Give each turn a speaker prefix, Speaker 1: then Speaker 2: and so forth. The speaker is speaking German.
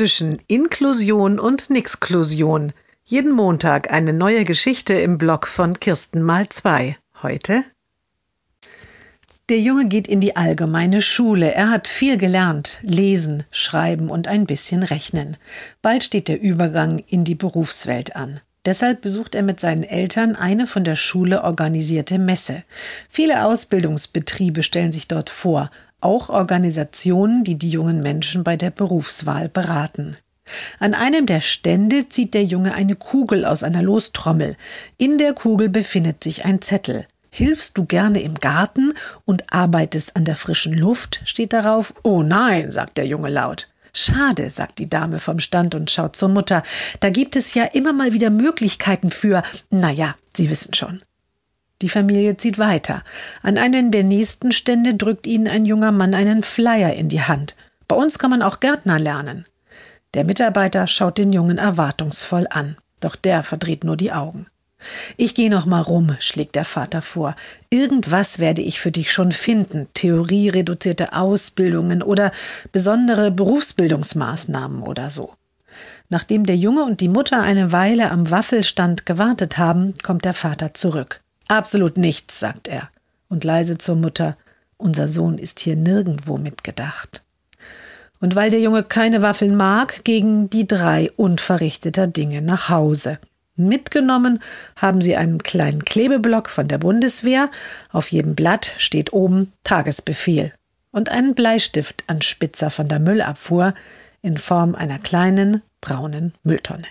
Speaker 1: zwischen Inklusion und Nixklusion. Jeden Montag eine neue Geschichte im Blog von Kirsten mal zwei. Heute der Junge geht in die allgemeine Schule. Er hat viel gelernt. Lesen, schreiben und ein bisschen rechnen. Bald steht der Übergang in die Berufswelt an. Deshalb besucht er mit seinen Eltern eine von der Schule organisierte Messe. Viele Ausbildungsbetriebe stellen sich dort vor, auch Organisationen, die die jungen Menschen bei der Berufswahl beraten. An einem der Stände zieht der Junge eine Kugel aus einer Lostrommel. In der Kugel befindet sich ein Zettel. Hilfst du gerne im Garten und arbeitest an der frischen Luft? steht darauf. Oh nein, sagt der Junge laut. Schade, sagt die Dame vom Stand und schaut zur Mutter. Da gibt es ja immer mal wieder Möglichkeiten für. Na ja, Sie wissen schon. Die Familie zieht weiter. An einen der nächsten Stände drückt ihnen ein junger Mann einen Flyer in die Hand. Bei uns kann man auch Gärtner lernen. Der Mitarbeiter schaut den Jungen erwartungsvoll an, doch der verdreht nur die Augen. Ich gehe noch mal rum, schlägt der Vater vor. Irgendwas werde ich für dich schon finden. Theoriereduzierte Ausbildungen oder besondere Berufsbildungsmaßnahmen oder so. Nachdem der Junge und die Mutter eine Weile am Waffelstand gewartet haben, kommt der Vater zurück. Absolut nichts, sagt er. Und leise zur Mutter. Unser Sohn ist hier nirgendwo mitgedacht. Und weil der Junge keine Waffeln mag, gegen die drei unverrichteter Dinge nach Hause. Mitgenommen haben sie einen kleinen Klebeblock von der Bundeswehr. Auf jedem Blatt steht oben Tagesbefehl und einen Bleistift an Spitzer von der Müllabfuhr in Form einer kleinen braunen Mülltonne.